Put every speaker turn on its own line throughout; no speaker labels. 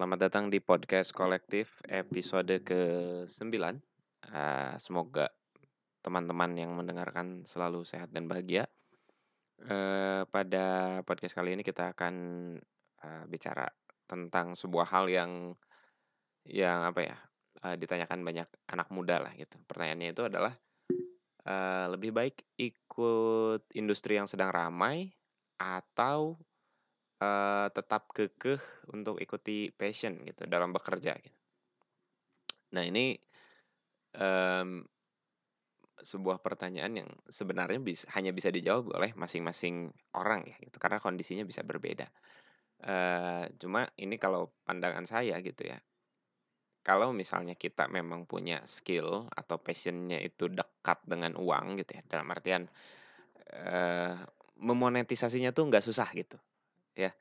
selamat datang di podcast kolektif episode ke-9. Uh, semoga teman-teman yang mendengarkan selalu sehat dan bahagia. Uh, pada podcast kali ini kita akan uh, bicara tentang sebuah hal yang yang apa ya uh, ditanyakan banyak anak muda lah gitu. Pertanyaannya itu adalah uh, lebih baik ikut industri yang sedang ramai atau uh, tetap kekeh untuk ikuti passion gitu dalam bekerja gitu. Nah, ini um, sebuah pertanyaan yang sebenarnya bisa, hanya bisa dijawab oleh masing-masing orang ya gitu karena kondisinya bisa berbeda. Uh, cuma ini kalau pandangan saya gitu ya. Kalau misalnya kita memang punya skill atau passionnya itu dekat dengan uang gitu ya, dalam artian uh, memonetisasinya tuh nggak susah gitu ya.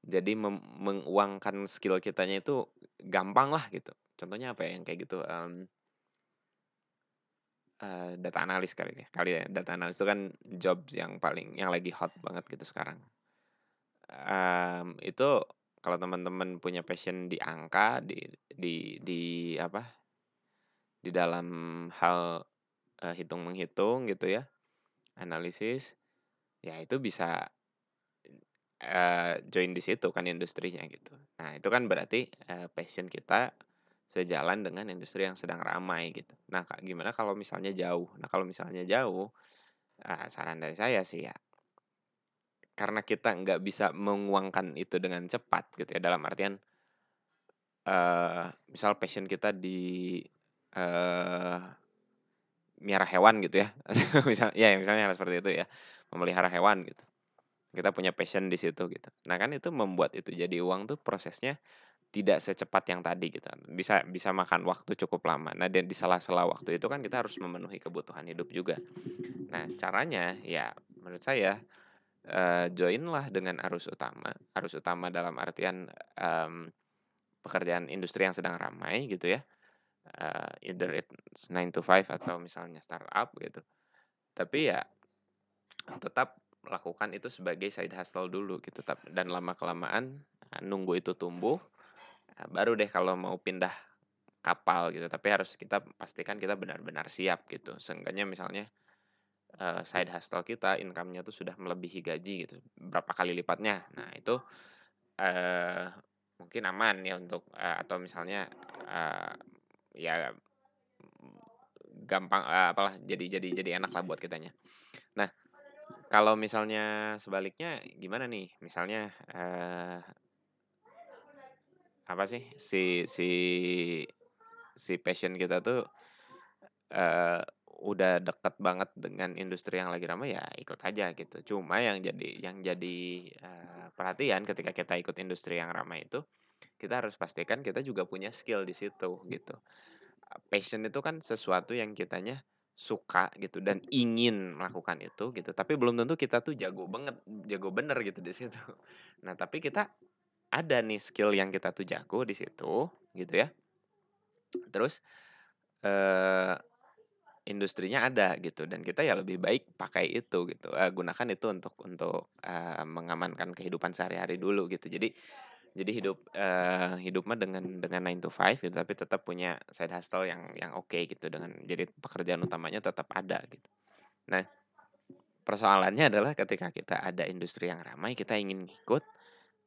Jadi menguangkan skill kitanya itu gampang lah gitu. Contohnya apa ya yang kayak gitu, um, uh, data analis kali ya kali ya, data analis itu kan job yang paling yang lagi hot banget gitu sekarang. Um, itu kalau teman-teman punya passion di angka, di di di apa, di dalam hal, uh, hitung-menghitung gitu ya, analisis, ya itu bisa uh, join di situ kan industrinya gitu. Nah, itu kan berarti, uh, passion kita sejalan dengan industri yang sedang ramai gitu. Nah, Kak, gimana kalau misalnya jauh? Nah, kalau misalnya jauh, uh, saran dari saya sih ya karena kita nggak bisa menguangkan itu dengan cepat gitu ya, dalam artian, uh, misal passion kita di, uh, miara hewan gitu ya, misal ya misalnya seperti itu ya, memelihara hewan gitu. Kita punya passion di situ gitu. Nah, kan itu membuat itu jadi uang tuh prosesnya tidak secepat yang tadi gitu. Bisa bisa makan waktu cukup lama. Nah, dan di sela-sela waktu itu kan kita harus memenuhi kebutuhan hidup juga. Nah, caranya ya menurut saya uh, joinlah dengan arus utama. Arus utama dalam artian um, pekerjaan industri yang sedang ramai gitu ya. Uh, either it's 9 to 5 atau misalnya startup gitu. Tapi ya tetap lakukan itu sebagai side hustle dulu gitu dan lama kelamaan nah, nunggu itu tumbuh nah, baru deh kalau mau pindah kapal gitu. Tapi harus kita pastikan kita benar-benar siap gitu. Seenggaknya misalnya uh, side hustle kita income-nya tuh sudah melebihi gaji gitu berapa kali lipatnya. Nah itu uh, mungkin aman ya untuk uh, atau misalnya uh, ya gampang uh, apalah jadi jadi jadi enak lah buat kitanya. Nah kalau misalnya sebaliknya gimana nih? Misalnya, uh, apa sih, si si si passion kita tuh, uh, udah deket banget dengan industri yang lagi ramai, ya ikut aja gitu. Cuma yang jadi yang jadi, uh, perhatian ketika kita ikut industri yang ramai itu, kita harus pastikan kita juga punya skill di situ, gitu. passion itu kan sesuatu yang kitanya suka gitu dan ingin melakukan itu gitu, tapi belum tentu kita tuh jago banget, jago bener gitu di situ. Nah, tapi kita ada nih skill yang kita tuh jago di situ gitu ya. Terus eh industrinya ada gitu dan kita ya lebih baik pakai itu gitu, uh, gunakan itu untuk untuk uh, mengamankan kehidupan sehari-hari dulu gitu. Jadi jadi hidup uh, hidup mah dengan dengan 9 to 5 gitu, tapi tetap punya side hustle yang yang oke gitu dengan jadi pekerjaan utamanya tetap ada gitu. Nah, persoalannya adalah ketika kita ada industri yang ramai, kita ingin ngikut,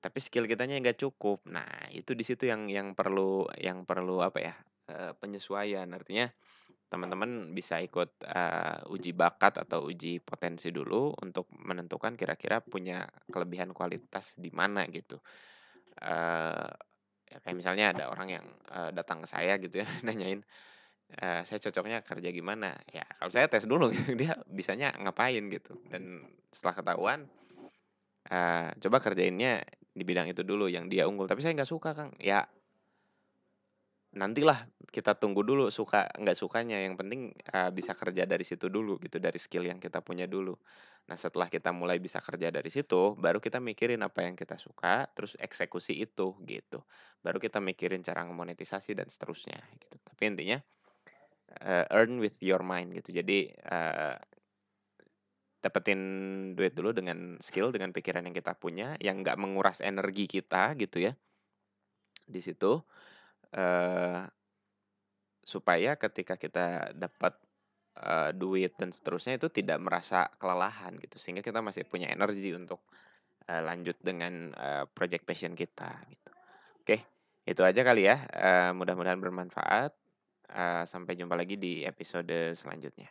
tapi skill kitanya nggak cukup. Nah, itu di situ yang yang perlu yang perlu apa ya, uh, penyesuaian. Artinya teman-teman bisa ikut, uh, uji bakat atau uji potensi dulu untuk menentukan kira-kira punya kelebihan kualitas di mana gitu uh, ya kayak misalnya ada orang yang uh, datang ke saya gitu ya nanyain uh, saya cocoknya kerja gimana? Ya kalau saya tes dulu dia bisanya ngapain gitu. Dan setelah ketahuan uh, coba kerjainnya di bidang itu dulu yang dia unggul. Tapi saya nggak suka kang. Ya nantilah kita tunggu dulu suka nggak sukanya. Yang penting uh, bisa kerja dari situ dulu gitu dari skill yang kita punya dulu. Nah setelah kita mulai bisa kerja dari situ baru kita mikirin apa yang kita suka terus eksekusi itu gitu. Baru kita mikirin cara monetisasi dan seterusnya gitu. Tapi intinya uh, earn with your mind gitu. Jadi uh, dapetin duit dulu dengan skill dengan pikiran yang kita punya yang nggak menguras energi kita gitu ya Di situ, eee supaya ketika kita dapat, eee, duit dan seterusnya itu tidak merasa kelelahan gitu, sehingga kita masih punya energi untuk, eee, lanjut dengan, eee, project passion kita gitu. Oke, itu aja kali ya, eee, mudah-mudahan bermanfaat, eee, sampai jumpa lagi di episode selanjutnya.